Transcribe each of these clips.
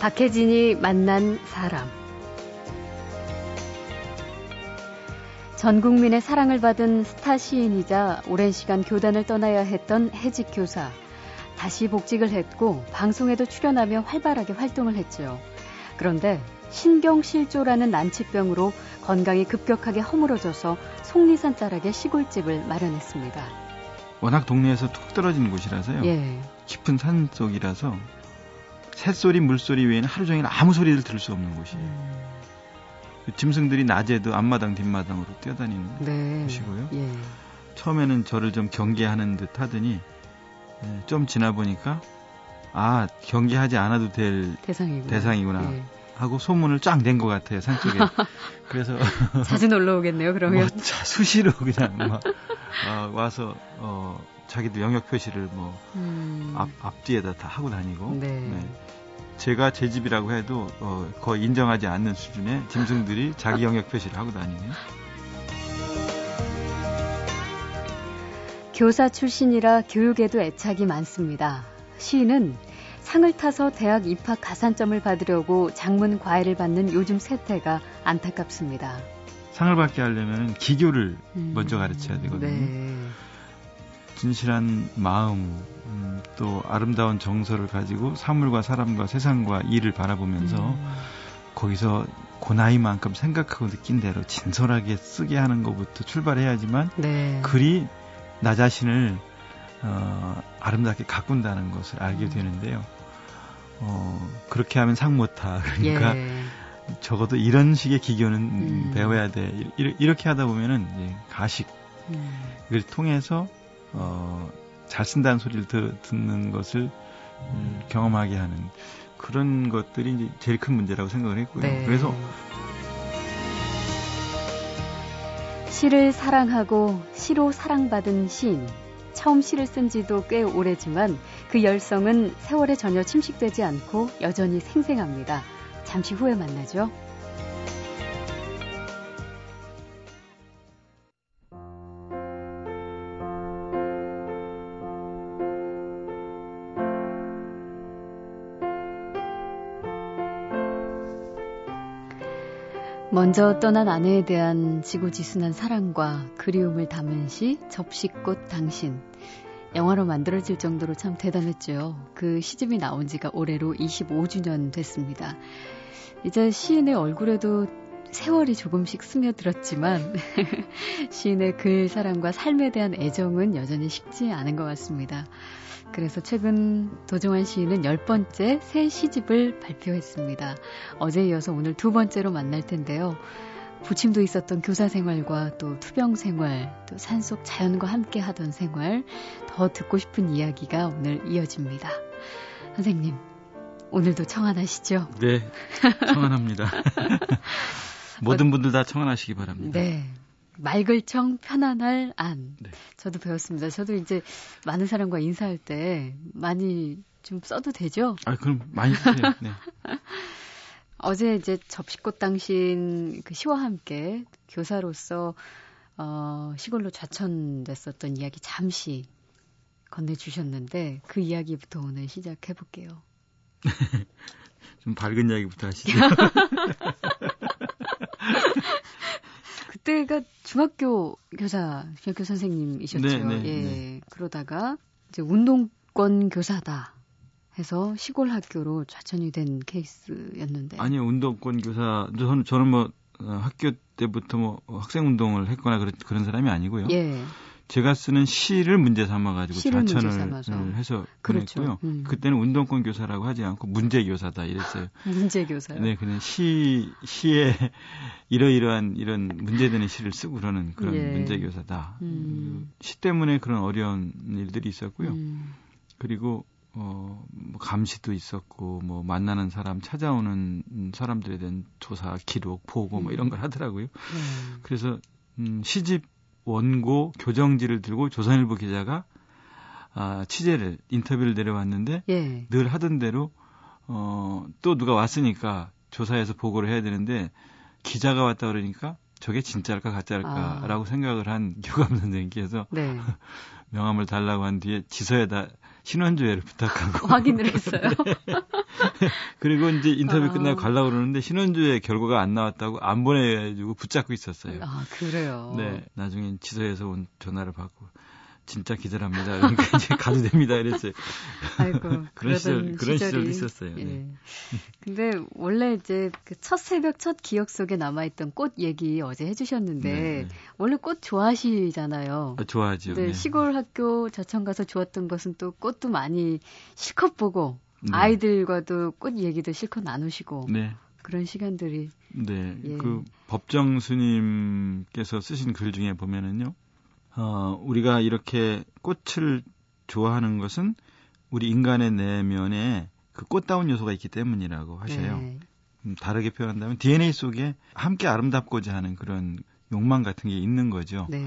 박혜진이 만난 사람. 전 국민의 사랑을 받은 스타 시인이자 오랜 시간 교단을 떠나야 했던 해직 교사. 다시 복직을 했고 방송에도 출연하며 활발하게 활동을 했죠. 그런데 신경실조라는 난치병으로 건강이 급격하게 허물어져서 속리산 자락에 시골집을 마련했습니다. 워낙 동네에서 툭 떨어진 곳이라서요. 예. 깊은 산 속이라서 새소리, 물소리 외에는 하루 종일 아무 소리를 들을 수 없는 곳이에요. 음, 그 짐승들이 낮에도 앞마당, 뒷마당으로 뛰어다니는 네. 곳이고요. 예. 처음에는 저를 좀 경계하는 듯 하더니 예, 좀 지나 보니까 아 경계하지 않아도 될 대상이구나. 대상이구나. 예. 하고 소문을 쫙 낸 것 같아요 산쪽에. 그래서 자주 놀러 오겠네요, 그러면. 뭐 자, 수시로 그냥 막 어, 와서 어, 자기도 영역 표시를 뭐 음, 앞, 앞뒤에다 다 하고 다니고 네. 제가 제 집이라고 해도 어, 거의 인정하지 않는 수준의 짐승들이 자기 영역 표시를 하고 다니네요. 교사 출신이라 교육에도 애착이 많습니다. 시인은 상을 타서 대학 입학 가산점을 받으려고 장문 과외를 받는 요즘 세태가 안타깝습니다. 상을 받게 하려면 기교를 음, 먼저 가르쳐야 되거든요. 네. 진실한 마음, 음, 또 아름다운 정서를 가지고 사물과 사람과 세상과 일을 바라보면서 음, 거기서 그 나이만큼 생각하고 느낀 대로 진솔하게 쓰게 하는 것부터 출발해야지만 네. 글이 나 자신을 어, 아름답게 가꾼다는 것을 알게 음. 되는데요. 어, 그렇게 하면 상 못하. 그러니까 예. 적어도 이런 식의 기교는 음. 배워야 돼. 이- 이렇게 하다 보면은 이제 가식을 음, 통해서 어, 잘 쓴다는 소리를 드, 듣는 것을 음, 경험하게 하는 그런 것들이 이제 제일 큰 문제라고 생각을 했고요. 네. 그래서 시를 사랑하고 시로 사랑받은 시인. 처음 시를 쓴 지도 꽤 오래지만 그 열성은 세월에 전혀 침식되지 않고 여전히 생생합니다. 잠시 후에 만나죠. 먼저 떠난 아내에 대한 지고지순한 사랑과 그리움을 담은 시 접시꽃 당신. 영화로 만들어질 정도로 참 대단했죠. 그 시집이 나온 지가 올해로 25주년 됐습니다. 이제 시인의 얼굴에도 세월이 조금씩 스며들었지만 시인의 글 사랑과 삶에 대한 애정은 여전히 식지 않은 것 같습니다. 그래서 최근 도종환 시인은 열 번째 새 시집을 발표했습니다. 어제 이어서 오늘 두 번째로 만날 텐데요. 부침도 있었던 교사 생활과 또 투병 생활, 또 산속 자연과 함께 하던 생활, 더 듣고 싶은 이야기가 오늘 이어집니다. 선생님, 오늘도 청안하시죠? 네 청안합니다. 모든 분들 다 청안하시기 바랍니다. 네. 말글청 편안할 안. 네. 저도 배웠습니다. 저도 이제 많은 사람과 인사할 때 많이 좀 써도 되죠? 아 그럼 많이 쓰세요. 네. 어제 이제 접시꽃 당신 그 시와 함께 교사로서 어, 시골로 좌천됐었던 이야기 잠시 건네주셨는데 그 이야기부터 오늘 시작해 볼게요. 좀 밝은 이야기부터 하시죠. 그때가 중학교 교사, 중학교 선생님이셨죠. 네, 네, 예. 네. 그러다가 이제 운동권 교사다 해서 시골 학교로 좌천이 된 케이스였는데. 아니 운동권 교사 저는 저는 뭐 어, 학교 때부터 뭐 학생 운동을 했거나 그런 그런 사람이 아니고요. 예. 제가 쓰는 시를 문제 삼아 가지고 자천을. 음, 해서 그렇죠. 보냈고요. 음. 그때는 운동권 교사라고 하지 않고 문제 교사다 이랬어요. 문제 교사요. 네, 그냥 시 시에 이러이러한 이런 문제되는 시를 쓰고 그러는 그런 예. 문제 교사다. 음. 시 때문에 그런 어려운 일들이 있었고요. 음. 그리고 어, 뭐 감시도 있었고, 뭐, 만나는 사람, 찾아오는 음, 사람들에 대한 조사, 기록, 보고, 뭐, 이런 걸 하더라고요. 네. 그래서, 음, 시집 원고 교정지를 들고 조선일보 기자가, 아, 취재를, 인터뷰를 내려왔는데, 예. 늘 하던 대로, 어, 또 누가 왔으니까 조사해서 보고를 해야 되는데, 기자가 왔다 그러니까, 저게 진짜일까 가짜일까 아. 라고 생각을 한 교감 선생님께서 네. 명함을 달라고 한 뒤에 지서에다 신원조회를 부탁하고 확인을 했어요. 그리고 이제 인터뷰 아. 끝나고 가려고 그러는데 신원조회 결과가 안 나왔다고 안 보내가지고 붙잡고 있었어요. 아 그래요. 네, 나중엔 지소에서 온 전화를 받고 진짜 기절합니다. 그러니까 이제 가도 됩니다. 이랬어요. 아이고, 그런 시절, 그런 시절도 있었어요. 예. 네. 근데 원래 이제 그첫 새벽 첫 기억 속에 남아있던 꽃 얘기 어제 해주셨는데 네, 네. 원래 꽃 좋아하시잖아요. 아, 좋아하죠. 네, 시골 학교 저천 가서 좋았던 것은 또 꽃도 많이 실컷 보고 네. 아이들과도 꽃 얘기도 실컷 나누시고 네. 그런 시간들이 네, 예. 그 법정 스님께서 쓰신 글 중에 보면은요. 어, 우리가 이렇게 꽃을 좋아하는 것은 우리 인간의 내면에 그 꽃다운 요소가 있기 때문이라고 하셔요. 네. 음, 다르게 표현한다면 DNA 속에 함께 아름답고자 하는 그런 욕망 같은 게 있는 거죠. 네.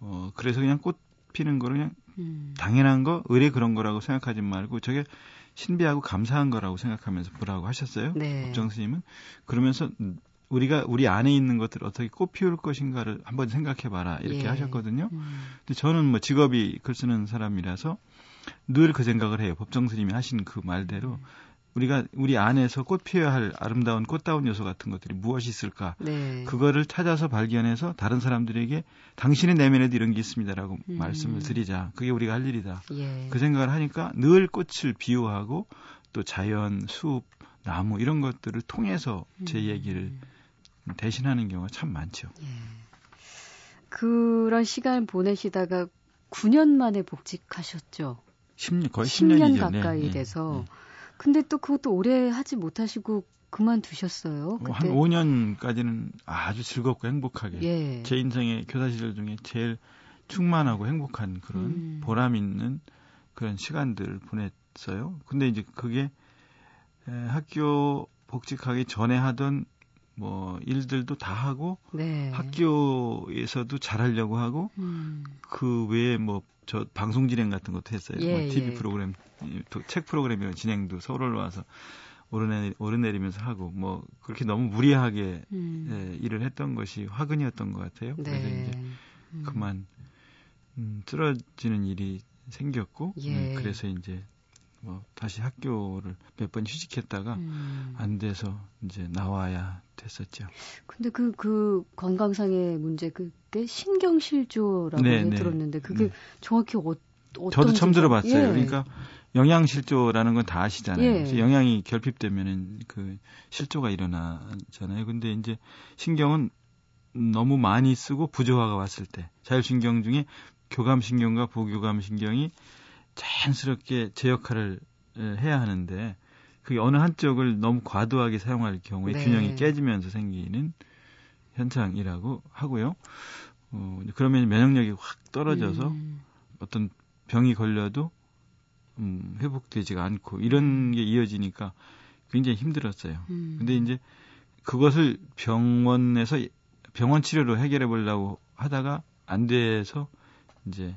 어, 그래서 그냥 꽃 피는 거를 그냥 음. 당연한 거, 의뢰 그런 거라고 생각하지 말고 저게 신비하고 감사한 거라고 생각하면서 보라고 하셨어요. 네. 법정 스님은 그러면서 우리가 우리 안에 있는 것들을 어떻게 꽃 피울 것인가를 한번 생각해 봐라. 이렇게 예. 하셨거든요. 음. 근데 저는 뭐 직업이 글 쓰는 사람이라서 늘 그 생각을 해요. 법정 스님이 하신 그 말대로 음. 우리가 우리 안에서 꽃 피워야 할 아름다운 꽃다운 요소 같은 것들이 무엇이 있을까? 네. 그거를 찾아서 발견해서 다른 사람들에게 당신의 내면에도 이런 게 있습니다라고 음. 말씀을 드리자. 그게 우리가 할 일이다. 예. 그 생각을 하니까 늘 꽃을 비유하고 또 자연, 숲, 나무 이런 것들을 통해서 제 음. 얘기를 대신하는 경우가 참 많죠. 예. 그런 시간 보내시다가 9년 만에 복직하셨죠. 10년 거의 10년, 10년 가까이 네, 돼서. 네. 근데 또 그것도 오래 하지 못하시고 그만두셨어요. 그때. 한 5년까지는 아주 즐겁고 행복하게 예. 제 인생의 교사 시절 중에 제일 충만하고 행복한 그런 음. 보람 있는 그런 시간들을 보냈어요. 근데 이제 그게 학교 복직하기 전에 하던 뭐 일들도 다 하고 네. 학교에서도 잘하려고 하고 음. 그 외에 뭐 저 방송 진행 같은 것도 했어요. 예, 뭐 TV 예. 프로그램, 책 프로그램이나 진행도 서울 와서 오르내 오르내리면서 하고 뭐 그렇게 너무 무리하게 음. 예, 일을 했던 것이 화근이었던 것 같아요. 네. 그래서 이제 음. 그만 음, 쓰러지는 일이 생겼고 예. 음, 그래서 이제 뭐 다시 학교를 몇 번 휴직했다가 음. 안 돼서 이제 나와야 됐었죠. 근데 그, 그 건강상의 문제, 그게 신경실조라고 네, 네, 들었는데 그게 네. 정확히 어, 어떤 저도 처음 들어봤어요. 예. 그러니까 영양실조라는 건 다 아시잖아요. 예. 영양이 결핍되면은 그 실조가 일어나잖아요. 근데 이제 신경은 너무 많이 쓰고 부조화가 왔을 때 자율신경 중에 교감신경과 부교감신경이 자연스럽게 제 역할을 해야 하는데 그게 어느 한쪽을 너무 과도하게 사용할 경우에 네. 균형이 깨지면서 생기는 현상이라고 하고요. 어, 그러면 면역력이 확 떨어져서 음. 어떤 병이 걸려도 음, 회복되지가 않고 이런 게 이어지니까 굉장히 힘들었어요. 음. 근데 이제 그것을 병원에서 병원 치료로 해결해 보려고 하다가 안 돼서 이제 음.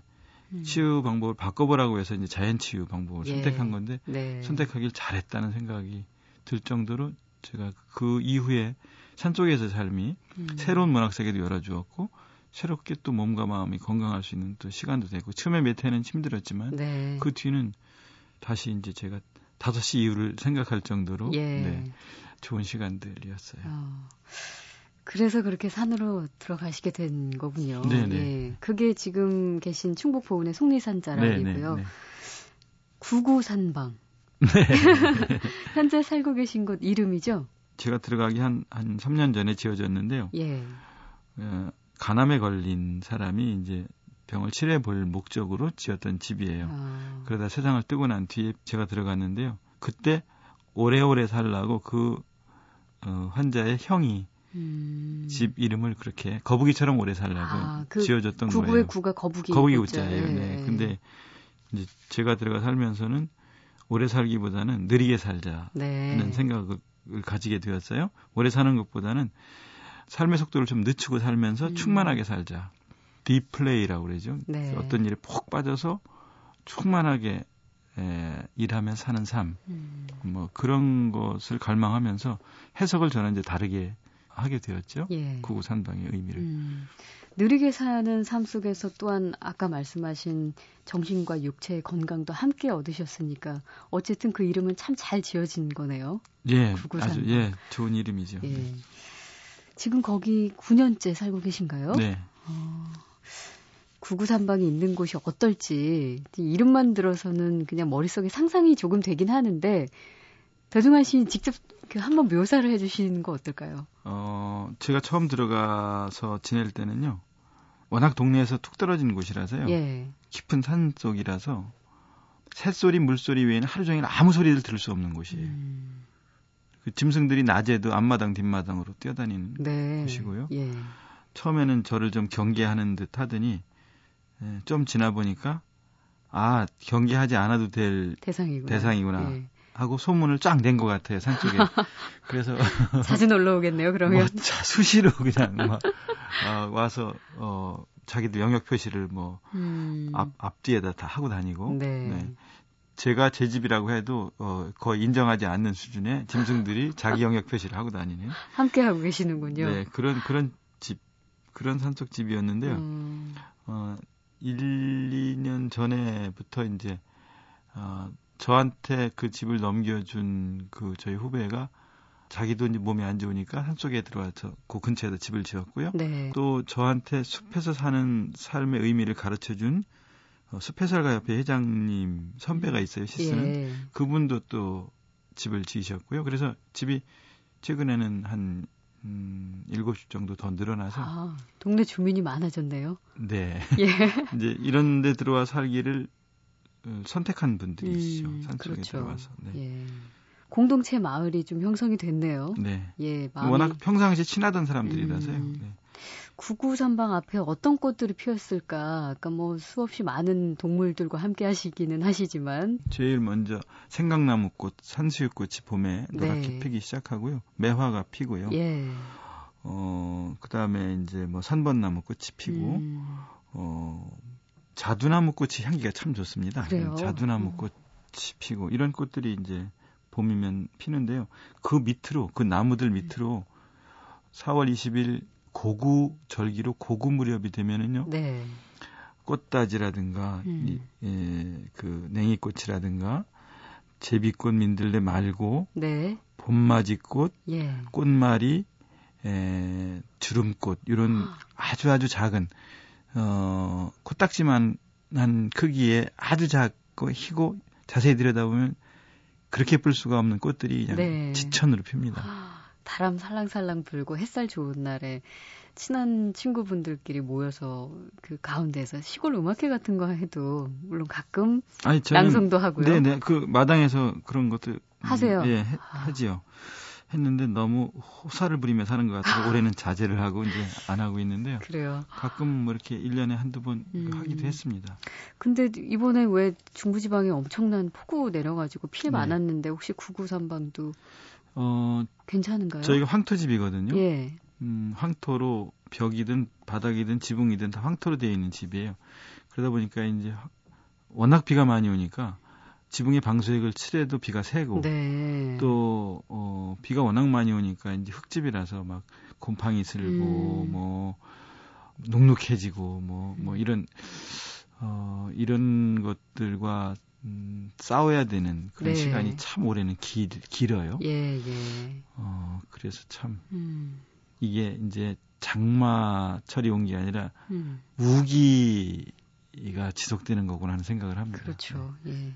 치유 방법을 바꿔보라고 해서 이제 자연 치유 방법을 예. 선택한 건데 네. 선택하길 잘했다는 생각이 들 정도로 제가 그 이후에 산속에서 삶이 음. 새로운 문학 세계도 열어주었고 새롭게 또 몸과 마음이 건강할 수 있는 또 시간도 되고 처음에 몇 해는 힘들었지만 네. 그 뒤는 다시 이제 제가 5시 이후를 생각할 정도로 예. 네, 좋은 시간들이었어요. 어. 그래서 그렇게 산으로 들어가시게 된 거군요. 네네. 예. 그게 지금 계신 충북 보은의 속리산 자락이고요. 네네. 구구산방. 네. 현재 살고 계신 곳 이름이죠? 제가 들어가기 한, 한 3년 전에 지어졌는데요. 예. 어, 간암에 걸린 사람이 이제 병을 치료해 볼 목적으로 지었던 집이에요. 아. 그러다 세상을 뜨고 난 뒤에 제가 들어갔는데요. 그때 오래오래 살라고 그 어, 환자의 형이 음. 집 이름을 그렇게 거북이처럼 오래 살라고 아, 그 지어줬던 거예요. 구가 거북이 거북이 우자예요. 네. 네. 근데 이제 제가 들어가 살면서는 오래 살기보다는 느리게 살자는 네. 생각을 가지게 되었어요. 오래 사는 것보다는 삶의 속도를 좀 늦추고 살면서 음. 충만하게 살자. 디플레이라고 그러죠. 네. 어떤 일에 푹 빠져서 충만하게 에, 일하며 사는 삶, 음. 뭐 그런 것을 갈망하면서 해석을 저는 이제 다르게 하게 되었죠. 예. 구구 산방의 의미를. 음. 느리게 사는 삶 속에서 또한 아까 말씀하신 정신과 육체의 건강도 함께 얻으셨으니까 어쨌든 그 이름은 참 잘 지어진 거네요. 예, 아주 예, 좋은 이름이죠. 예. 네. 지금 거기 9년째 살고 계신가요? 네. 어, 구구산방이 있는 곳이 어떨지 이름만 들어서는 그냥 머릿속에 상상이 조금 되긴 하는데 대중환 씨 직접 그 한번 묘사를 해주시는 거 어떨까요? 어, 제가 처음 들어가서 지낼 때는요. 워낙 동네에서 툭 떨어진 곳이라서요. 예. 깊은 산 속이라서 새소리, 물소리 외에는 하루 종일 아무 소리를 들을 수 없는 곳이에요. 음. 그 짐승들이 낮에도 앞마당 뒷마당으로 뛰어다니는 네. 곳이고요. 예. 처음에는 저를 좀 경계하는 듯 하더니 예, 좀 지나 보니까 아 경계하지 않아도 될 대상이구나. 대상이구나. 예. 하고 소문을 쫙 낸 것 같아요 산쪽에. 그래서 자주 놀러 오겠네요 그러면. 뭐, 자, 수시로 그냥 막 어, 와서 어 자기들 영역 표시를 뭐 음. 앞, 앞뒤에다 다 하고 다니고. 네. 네. 제가 제 집이라고 해도 어, 거의 인정하지 않는 수준의 짐승들이 자기 영역 표시를 하고 다니는. 함께 하고 계시는군요. 네, 그런 그런 집 그런 산속 집이었는데요. 음. 어, 1, 2년 전에부터 이제 어, 저한테 그 집을 넘겨준 그 저희 후배가 자기도 이제 몸이 안 좋으니까 산 속에 들어와서 그 근처에다 집을 지었고요. 네. 또 저한테 숲에서 사는 삶의 의미를 가르쳐 준 어, 숲해설가 협회 회장님 선배가 있어요. 시스는 예. 그분도 또 집을 지으셨고요. 그래서 집이 최근에는 한 음, 7집 정도 더 늘어나서 아, 동네 주민이 많아졌네요. 네. 예. 이제 이런 데 들어와 살기를 어, 선택한 분들이시죠. 음, 산속에 그렇죠. 들어와서. 네. 예. 공동체 마을이 좀 형성이 됐네요. 네. 예, 마음이... 워낙 평상시에 친하던 사람들이라서요. 음, 네. 구구산방 앞에 어떤 꽃들이 피었을까? 아까 뭐 수없이 많은 동물들과 함께 하시기는 하시지만 제일 먼저 생강나무꽃, 산수유꽃이 봄에 노랗게 네. 피기 시작하고요. 매화가 피고요. 예. 어, 그다음에 이제 뭐 산번나무 꽃이 피고 음. 어, 자두나무 꽃이 향기가 참 좋습니다. 그래요? 자두나무 음. 꽃이 피고 이런 꽃들이 이제 봄이면 피는데요. 그 밑으로 그 나무들 밑으로 4월 20일 고구 절기로 고구 무렵이 되면은요. 네. 꽃다지라든가 음. 이, 예, 그 냉이꽃이라든가 제비꽃 민들레 말고 네. 봄맞이꽃, 예. 꽃말이, 에, 주름꽃 이런 아주 아주 작은 어, 코딱지만 한 크기의 아주 작고 희고 자세히 들여다보면 그렇게 예쁠 수가 없는 꽃들이 그냥 네. 지천으로 핍니다. 바람 살랑살랑 불고 햇살 좋은 날에 친한 친구분들끼리 모여서 그 가운데서 시골 음악회 같은 거 해도 물론 가끔 아니, 저는, 낭송도 하고요. 네네 그 마당에서 그런 것도 하세요. 음, 예 해, 아. 하지요. 했는데 너무 호사를 부리며 사는 것 같아서 올해는 자제를 하고 이제 안 하고 있는데요. 그래요. 가끔 뭐 이렇게 1년에 한두 번 음. 하기도 했습니다. 근데 이번에 왜 중부지방에 엄청난 폭우 내려가지고 피해 네. 많았는데 혹시 9935방도 어 괜찮은가요? 저희가 황토집이거든요. 예. 음, 황토로 벽이든 바닥이든 지붕이든 다 황토로 되어 있는 집이에요. 그러다 보니까 이제 워낙 비가 많이 오니까 지붕에 방수액을 칠해도 비가 새고 네. 또 어, 비가 워낙 많이 오니까 이제 흙집이라서 막 곰팡이 슬고 음. 뭐 눅눅해지고 뭐뭐 뭐 이런 어 이런 것들과 음, 싸워야 되는 그런 네. 시간이 참 올해는 길, 길어요. 예, 예. 어, 그래서 참 음. 이게 이제 장마철이 온 게 아니라 음. 우기가 지속되는 거구나 하는 생각을 합니다. 그렇죠. 네. 예.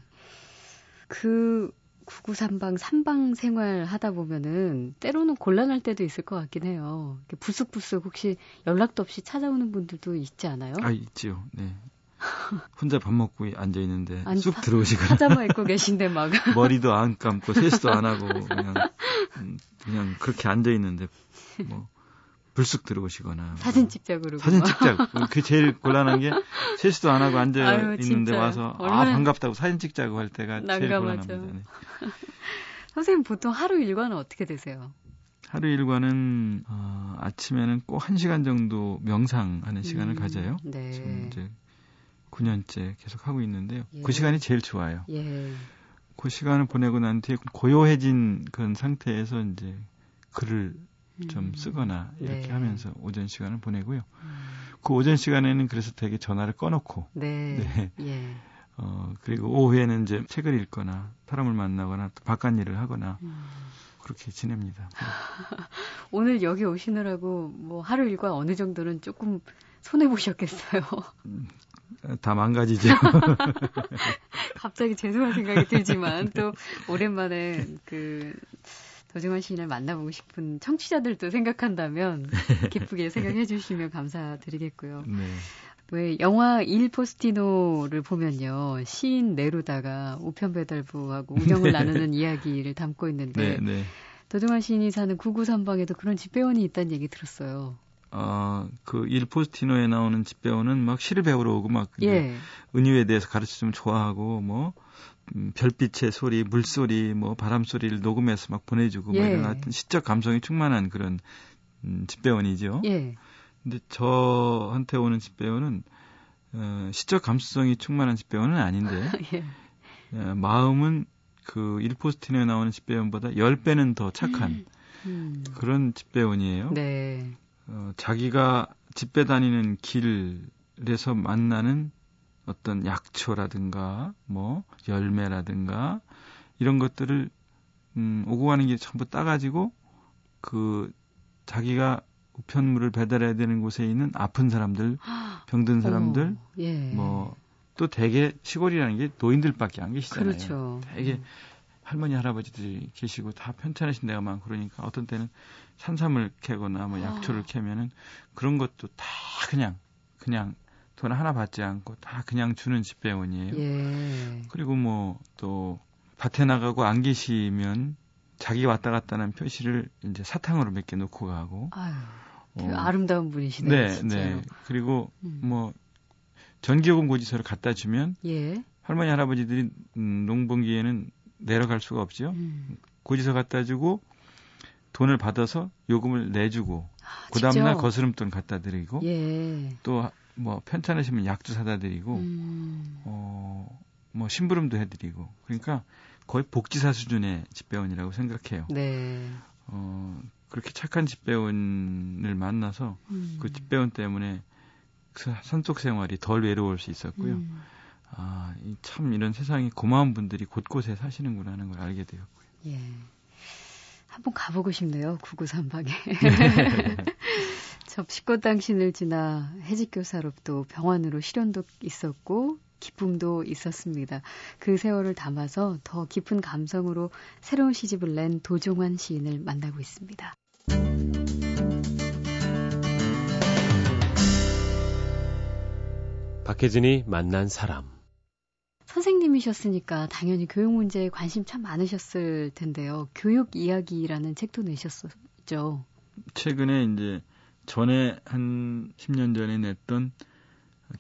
그 구구삼방 삼방 생활 하다 보면은 때로는 곤란할 때도 있을 것 같긴 해요. 부숙부숙 혹시 연락도 없이 찾아오는 분들도 있지 않아요? 아 있지요. 네. 혼자 밥 먹고 앉아 있는데 쑥 들어오시거나 파자마 입고 계신데 막 머리도 안 감고 세수도 안 하고 그냥 음, 그냥 그렇게 앉아 있는데 뭐 불쑥 들어오시거나 사진 찍자 그러고 사진 찍자 그 제일 곤란한 게 세수도 안 하고 앉아 아유, 있는데 와서 아 반갑다고 사진 찍자고 할 때가 난감하죠. 제일 곤란합니다. 네. 선생님 보통 하루 일과는 어떻게 되세요? 하루 일과는 어, 아침에는 꼭한 시간 정도 명상하는 시간을 음, 가져요. 네. 지금 이제 9년째 계속 하고 있는데요. 예. 그 시간이 제일 좋아요. 예. 그 시간을 보내고 난 뒤에 고요해진 그런 상태에서 이제 글을 좀 음. 쓰거나 이렇게 네. 하면서 오전 시간을 보내고요. 음. 그 오전 시간에는 그래서 되게 전화를 꺼놓고 네. 네. 예. 어 그리고 오후에는 이제 책을 읽거나 사람을 만나거나 또 바깥 일을 하거나 음. 그렇게 지냅니다. 오늘 여기 오시느라고 뭐 하루 일과 어느 정도는 조금 손해 보셨겠어요. 음, 다 망가지죠. 갑자기 죄송한 생각이 들지만 또 오랜만에 그 도정환 시인을 만나보고 싶은 청취자들도 생각한다면 기쁘게 생각해 주시면 감사드리겠고요. 네. 왜 영화 일 포스티노를 보면요 시인 네루다가 우편 배달부하고 우정을 네. 나누는 이야기를 담고 있는데 네, 네. 도정환 시인이 사는 993방에도 그런 집배원이 있다는 얘기 들었어요. 어, 그 일 포스티노에 나오는 집배원은 막 시를 배우러 오고 막 예. 은유에 대해서 가르쳐 주면 좋아하고 뭐 음, 별빛의 소리, 물소리, 뭐 바람 소리를 녹음해서 막 보내주고 뭐 예. 뭐 이런 하여튼 시적 감성이 충만한 그런 음, 집배원이죠. 예. 근데 저한테 오는 집배원은 어, 시적 감수성이 충만한 집배원은 아닌데 예. 어, 마음은 그 일포스틴에 나오는 집배원보다 10배는 더 착한 음. 그런 집배원이에요. 네. 어, 자기가 집배 다니는 길에서 만나는 어떤 약초라든가 뭐 열매라든가 이런 것들을 음, 오고 가는 길 전부 따가지고 그 자기가 우편물을 배달해야 되는 곳에 있는 아픈 사람들, 병든 사람들, 어, 예. 뭐또 대개 시골이라는 게 노인들밖에 안 계시잖아요. 그렇죠. 되게 할머니 할아버지들이 계시고 다 편찮으신 데가 많고 그러니까 어떤 때는 산삼을 캐거나 뭐 약초를 아. 캐면은 그런 것도 다 그냥 그냥 돈 하나 받지 않고 다 그냥 주는 집배원이에요. 예. 그리고 뭐 또 밭에 나가고 안 계시면 자기 왔다 갔다 하는 표시를 이제 사탕으로 몇 개 놓고 가고. 아유. 어. 아름다운 분이시네요. 네, 진짜로. 네. 그리고 음. 뭐 전기요금 고지서를 갖다 주면 예. 할머니 할아버지들이 음, 농번기에는 내려갈 수가 없죠. 음. 고지서 갖다 주고 돈을 받아서 요금을 내주고 아, 그 다음날 거스름돈 갖다 드리고 예. 또뭐 편찮으시면 약도 사다 드리고 음. 어뭐 심부름도 해드리고 그러니까 거의 복지사 수준의 집배원이라고 생각해요. 네. 어 그렇게 착한 집배원을 만나서 음. 그 집배원 때문에 그 산속 생활이 덜 외로울 수 있었고요. 음. 아, 참 이런 세상에 고마운 분들이 곳곳에 사시는구나 하는 걸 알게 되었고요. 예. 한번 가보고 싶네요. 993방에. 접시꽃 당신을 지나 해직교사로 또 병원으로 실현도 있었고 기쁨도 있었습니다. 그 세월을 담아서 더 깊은 감성으로 새로운 시집을 낸 도종환 시인을 만나고 있습니다. 박혜진이 만난 사람 선생님이셨으니까 당연히 교육 문제에 관심 참 많으셨을 텐데요. 교육 이야기라는 책도 내셨었죠. 최근에 이제 전에 한 10년 전에 냈던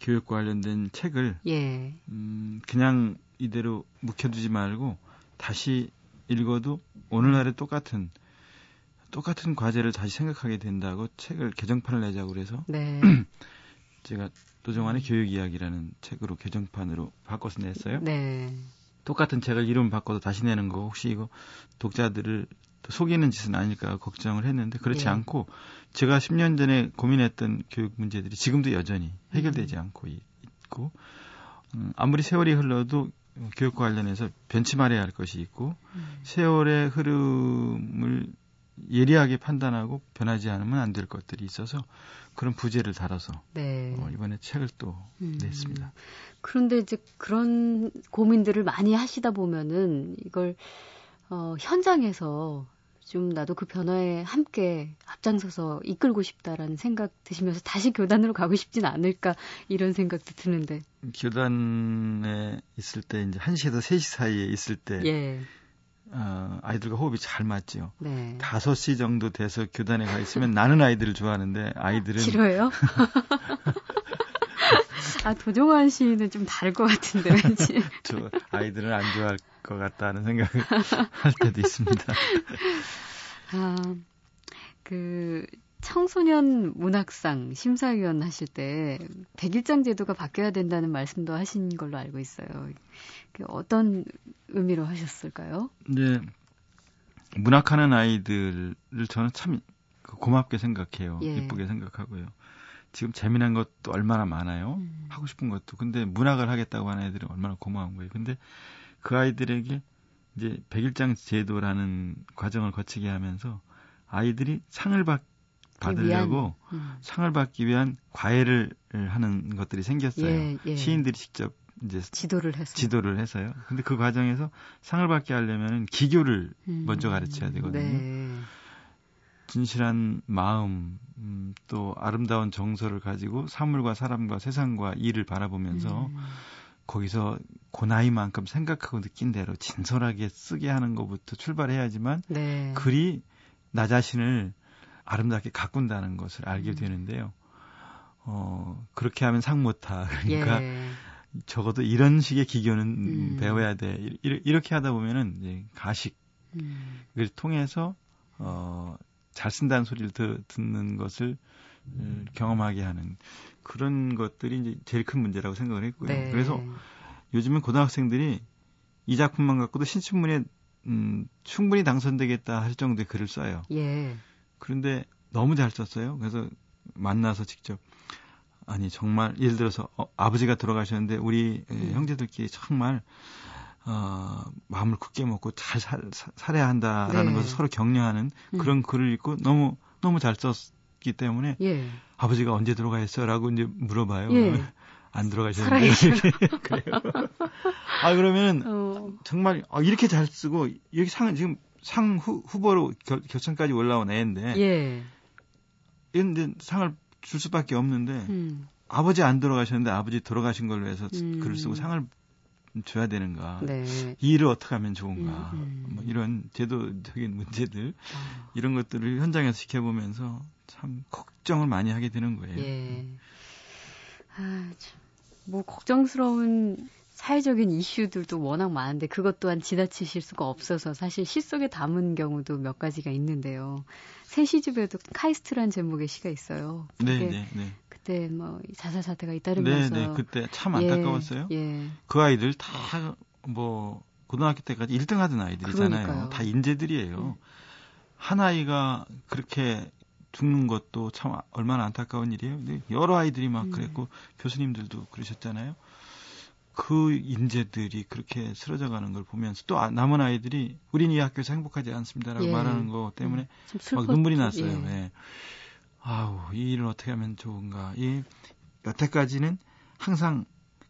교육과 관련된 책을 예. 음, 그냥 이대로 묵혀두지 말고 다시 읽어도 오늘날의 똑같은 똑같은 과제를 다시 생각하게 된다고 책을 개정판을 내자고 그래서 네. 제가 도정환의 교육 이야기라는 책으로 개정판으로 바꿔서 냈어요. 네. 똑같은 책을 이름 바꿔서 다시 내는 거 혹시 이거 독자들을 속이는 짓은 아닐까 걱정을 했는데 그렇지 네. 않고 제가 10년 전에 고민했던 교육 문제들이 지금도 여전히 해결되지 음. 않고 있고 음, 아무리 세월이 흘러도 교육과 관련해서 변치 말해야 할 것이 있고 음. 세월의 흐름을 예리하게 판단하고 변하지 않으면 안 될 것들이 있어서 그런 부제를 달아서 네. 어, 이번에 책을 또 음. 냈습니다. 그런데 이제 그런 고민들을 많이 하시다 보면은 이걸 어, 현장에서 좀 나도 그 변화에 함께 앞장서서 이끌고 싶다라는 생각 드시면서 다시 교단으로 가고 싶진 않을까 이런 생각도 드는데. 교단에 있을 때 이제 1시에서 3시 사이에 있을 때 예. 어, 아이들과 호흡이 잘 맞지요. 네. 5시 정도 돼서 교단에 가 있으면 나는 아이들을 좋아하는데 아이들은 싫어요? 아 도종환 씨는 좀 다를 것 같은데 왠지. 저 아이들은 안 좋아할 것 같다는 생각을 할 때도 있습니다. 아, 그 청소년 문학상 심사위원 하실 때 백일장 제도가 바뀌어야 된다는 말씀도 하신 걸로 알고 있어요. 그 어떤 의미로 하셨을까요? 네. 문학하는 아이들을 저는 참그 고맙게 생각해요. 예. 이쁘게 생각하고요. 지금 재미난 것도 얼마나 많아요. 음. 하고 싶은 것도. 근데 문학을 하겠다고 하는 애들이 얼마나 고마운 거예요. 근데 그 아이들에게 이제 백일장 제도라는 과정을 거치게 하면서 아이들이 상을 받, 받으려고 음. 상을 받기 위한 과외를 하는 것들이 생겼어요. 예, 예. 시인들이 직접 이제 지도를 해서 지도를 해서요. 근데 그 과정에서 상을 받게 하려면은 기교를 음. 먼저 가르쳐야 되거든요. 네. 진실한 마음, 음, 또 아름다운 정서를 가지고 사물과 사람과 세상과 일을 바라보면서 음. 거기서 그 나이만큼 생각하고 느낀 대로 진솔하게 쓰게 하는 것부터 출발해야지만 네. 글이 나 자신을 아름답게 가꾼다는 것을 알게 음. 되는데요. 어, 그렇게 하면 상못 타. 그러니까 예. 적어도 이런 식의 기교는 음. 배워야 돼. 이렇게 하다 보면은 이제 가식을 음. 통해서 어, 잘 쓴다는 소리를 드, 듣는 것을 음. 경험하게 하는 그런 것들이 이제 제일 큰 문제라고 생각을 했고요. 네. 그래서 요즘은 고등학생들이 이 작품만 갖고도 신춘문예 음, 충분히 당선되겠다 할 정도의 글을 써요. 예. 그런데 너무 잘 썼어요. 그래서 만나서 직접 아니 정말 예를 들어서 어, 아버지가 돌아가셨는데 우리 음. 형제들끼리 정말 어, 마음을 굳게 먹고 잘 살, 살아야 한다라는 네. 것을 서로 격려하는 음. 그런 글을 읽고 너무 너무 잘 썼기 때문에 예. 아버지가 언제 돌아가셨어라고 이제 물어봐요. 예. 안 들어가셨는데 그래요. 아 그러면 어. 정말 아, 이렇게 잘 쓰고 여기 상 지금 상 후, 후보로 결, 결선까지 올라온 애인데 예. 근데 상을 줄 수밖에 없는데 음. 아버지 안 돌아가셨는데 아버지 돌아가신 걸로 해서 음. 글을 쓰고 상을 줘야 되는가 네. 이 일을 어떻게 하면 좋은가 음, 음. 뭐 이런 제도적인 문제들 어. 이런 것들을 현장에서 지켜보면서 참 걱정을 많이 하게 되는 거예요. 예. 아, 참. 뭐 걱정스러운 사회적인 이슈들도 워낙 많은데 그것 또한 지나치실 수가 없어서 사실 시 속에 담은 경우도 몇 가지가 있는데요. 새 시집에도 카이스트란 제목의 시가 있어요. 네, 네, 네. 그때 뭐 자살 사태가 잇따르면서 네, 네. 그때 참 안타까웠어요. 예, 예. 그 아이들 다 뭐 고등학교 때까지 1등 하던 아이들이잖아요. 그러니까요. 다 인재들이에요. 음. 한 아이가 그렇게 죽는 것도 참 얼마나 안타까운 일이에요. 근데 여러 아이들이 막 음. 그랬고 교수님들도 그러셨잖아요. 그 인재들이 그렇게 쓰러져 가는 걸 보면서 또 아, 남은 아이들이 우린 이 학교에서 행복하지 않습니다라고 예. 말하는 거 때문에 음, 막 눈물이 났어요. 예. 예. 아우 이 일을 어떻게 하면 좋은가. 이 여태까지는 항상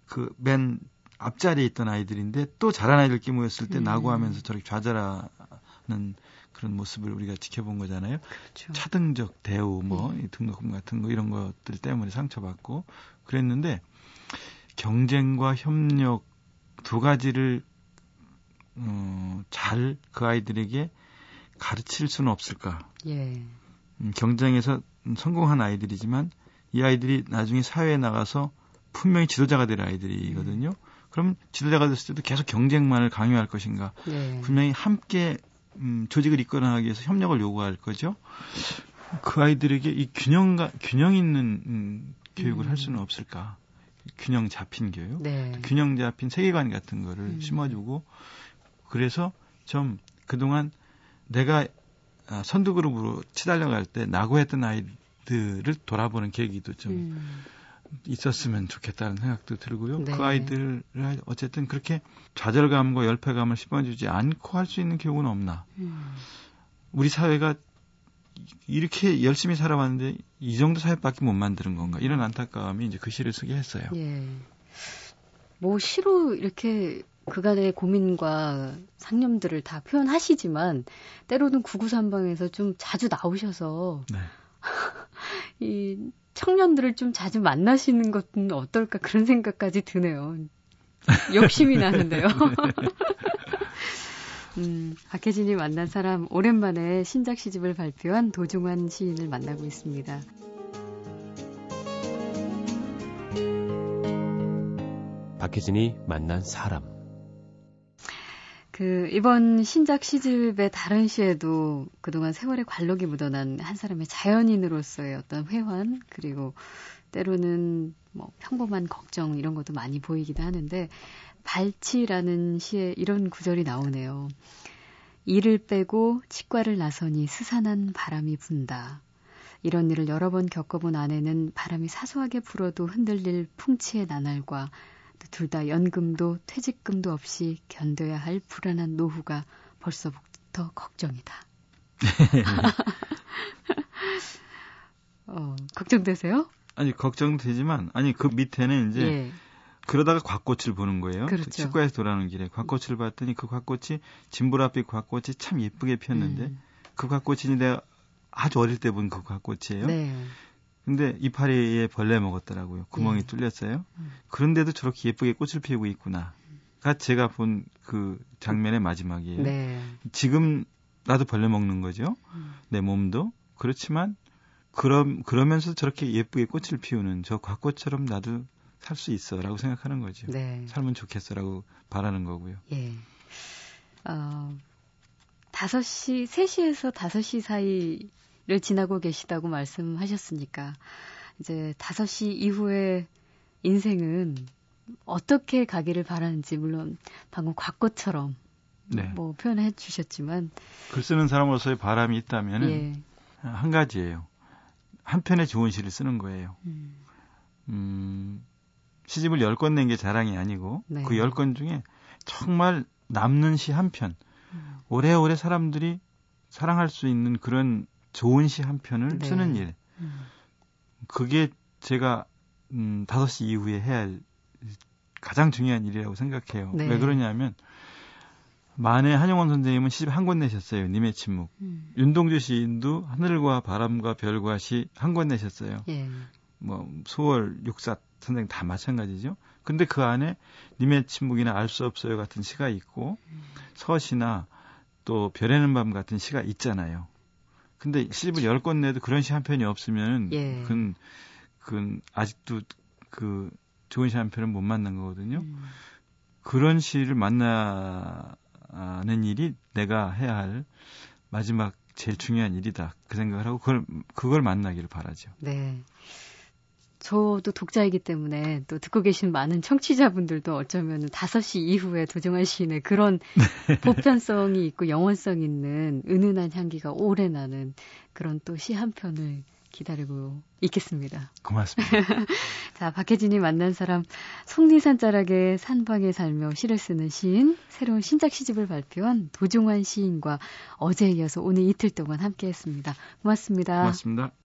그 맨 앞자리에 있던 아이들인데 또 잘한 아이들끼리 모였을 때 음. 나고하면서 저렇게 좌절하는 그런 모습을 우리가 지켜본 거잖아요. 그렇죠. 차등적 대우, 뭐 음. 등록금 같은 거 이런 것들 때문에 상처받고 그랬는데 경쟁과 협력 두 가지를 어, 잘 그 아이들에게 가르칠 수는 없을까? 예. 음, 경쟁에서 성공한 아이들이지만 이 아이들이 나중에 사회에 나가서 분명히 지도자가 될 아이들이거든요. 음. 그럼 지도자가 됐을 때도 계속 경쟁만을 강요할 것인가? 예. 분명히 함께 음, 조직을 이끌어나가기 위해서 협력을 요구할 거죠. 그 아이들에게 이 균형과 균형 있는 음, 교육을 음. 할 수는 없을까? 균형 잡힌 교육, 네. 균형 잡힌 세계관 같은 거를 음. 심어주고 그래서 좀 그동안 내가 아, 선두그룹으로 치달려갈 때 낙오했던 아이들을 돌아보는 계기도 좀 음. 있었으면 좋겠다는 생각도 들고요. 네. 그 아이들을 어쨌든 그렇게 좌절감과 열패감을 심어주지 않고 할 수 있는 교육은 없나. 음. 우리 사회가 이렇게 열심히 살아왔는데 이 정도 사회밖에 못 만드는 건가 이런 안타까움이 이제 그 시를 쓰게 했어요. 예. 뭐 시로 이렇게 그간의 고민과 상념들을 다 표현하시지만 때로는 구구산방에서 좀 자주 나오셔서 네. 이 청년들을 좀 자주 만나시는 것은 어떨까 그런 생각까지 드네요. 욕심이 나는데요. 음, 박혜진이 만난 사람 오랜만에 신작 시집을 발표한 도중환 시인을 만나고 있습니다. 박혜진이 만난 사람 그 이번 신작 시집의 다른 시에도 그동안 세월의 관록이 묻어난 한 사람의 자연인으로서의 어떤 회환 그리고 때로는 뭐 평범한 걱정 이런 것도 많이 보이기도 하는데 발치라는 시에 이런 구절이 나오네요. 이를 빼고 치과를 나서니 스산한 바람이 분다. 이런 일을 여러 번 겪어본 아내는 바람이 사소하게 불어도 흔들릴 풍치의 나날과 둘 다 연금도 퇴직금도 없이 견뎌야 할 불안한 노후가 벌써부터 걱정이다. 어, 걱정되세요? 아니 걱정되지만 아니 그 밑에는 이제 예. 그러다가 곽꽃을 보는 거예요. 그렇죠. 치과에서 돌아오는 길에 곽꽃을 봤더니 그 곽꽃이 진보라빛 곽꽃이 참 예쁘게 피었는데 음. 그 곽꽃이 내가 아주 어릴 때 본 그 곽꽃이에요. 네. 근데 이파리에 벌레 먹었더라고요. 구멍이 네. 뚫렸어요. 음. 그런데도 저렇게 예쁘게 꽃을 피우고 있구나. 가 제가 본 그 장면의 마지막이에요. 네. 지금 나도 벌레 먹는 거죠. 음. 내 몸도 그렇지만 그럼 그러면서 저렇게 예쁘게 꽃을 피우는 저 곽꽃처럼 나도 살 수 있어라고 생각하는 거죠. 네. 살면 좋겠어라고 바라는 거고요. 예. 어, 5시, 3시에서 5시 사이를 지나고 계시다고 말씀하셨으니까, 이제 5시 이후에 인생은 어떻게 가기를 바라는지, 물론 방금 곽꽃처럼 네. 뭐 표현해 주셨지만. 글 쓰는 사람으로서의 바람이 있다면 예. 한 가지예요. 한 편의 좋은 시를 쓰는 거예요. 음, 음 시집을 10권 낸 게 자랑이 아니고 네. 그 10권 중에 정말 남는 시 한 편, 오래오래 사람들이 사랑할 수 있는 그런 좋은 시 한 편을 네. 쓰는 일. 음. 그게 제가 음 5시 이후에 해야 할 가장 중요한 일이라고 생각해요. 네. 왜 그러냐면 만에 한영원 선생님은 시집 한 권 내셨어요. 님의 침묵. 음. 윤동주 시인도 하늘과 바람과 별과 시 한 권 내셨어요. 예. 뭐 소월 육사 선생 다 마찬가지죠. 근데 그 안에 님의 침묵이나 알 수 없어요 같은 시가 있고 음. 서시나 또 별에는 밤 같은 시가 있잖아요. 근데 시집을 열 권 내도 그런 시 한 편이 없으면 예. 그건, 그건 아직도 그 좋은 시 한 편은 못 만난 거거든요. 음. 그런 시를 만나는 일이 내가 해야 할 마지막 제일 중요한 일이다. 그 생각을 하고 그걸 그걸 만나기를 바라죠. 네. 저도 독자이기 때문에 또 듣고 계신 많은 청취자분들도 어쩌면 5시 이후에 도정환 시인의 그런 네. 보편성이 있고 영원성 있는 은은한 향기가 오래 나는 그런 또 시 한 편을 기다리고 있겠습니다. 고맙습니다. 자, 박혜진이 만난 사람, 속리산 자락의 산방에 살며 시를 쓰는 시인, 새로운 신작 시집을 발표한 도종환 시인과 어제에 이어서 오늘 이틀 동안 함께 했습니다. 고맙습니다. 고맙습니다.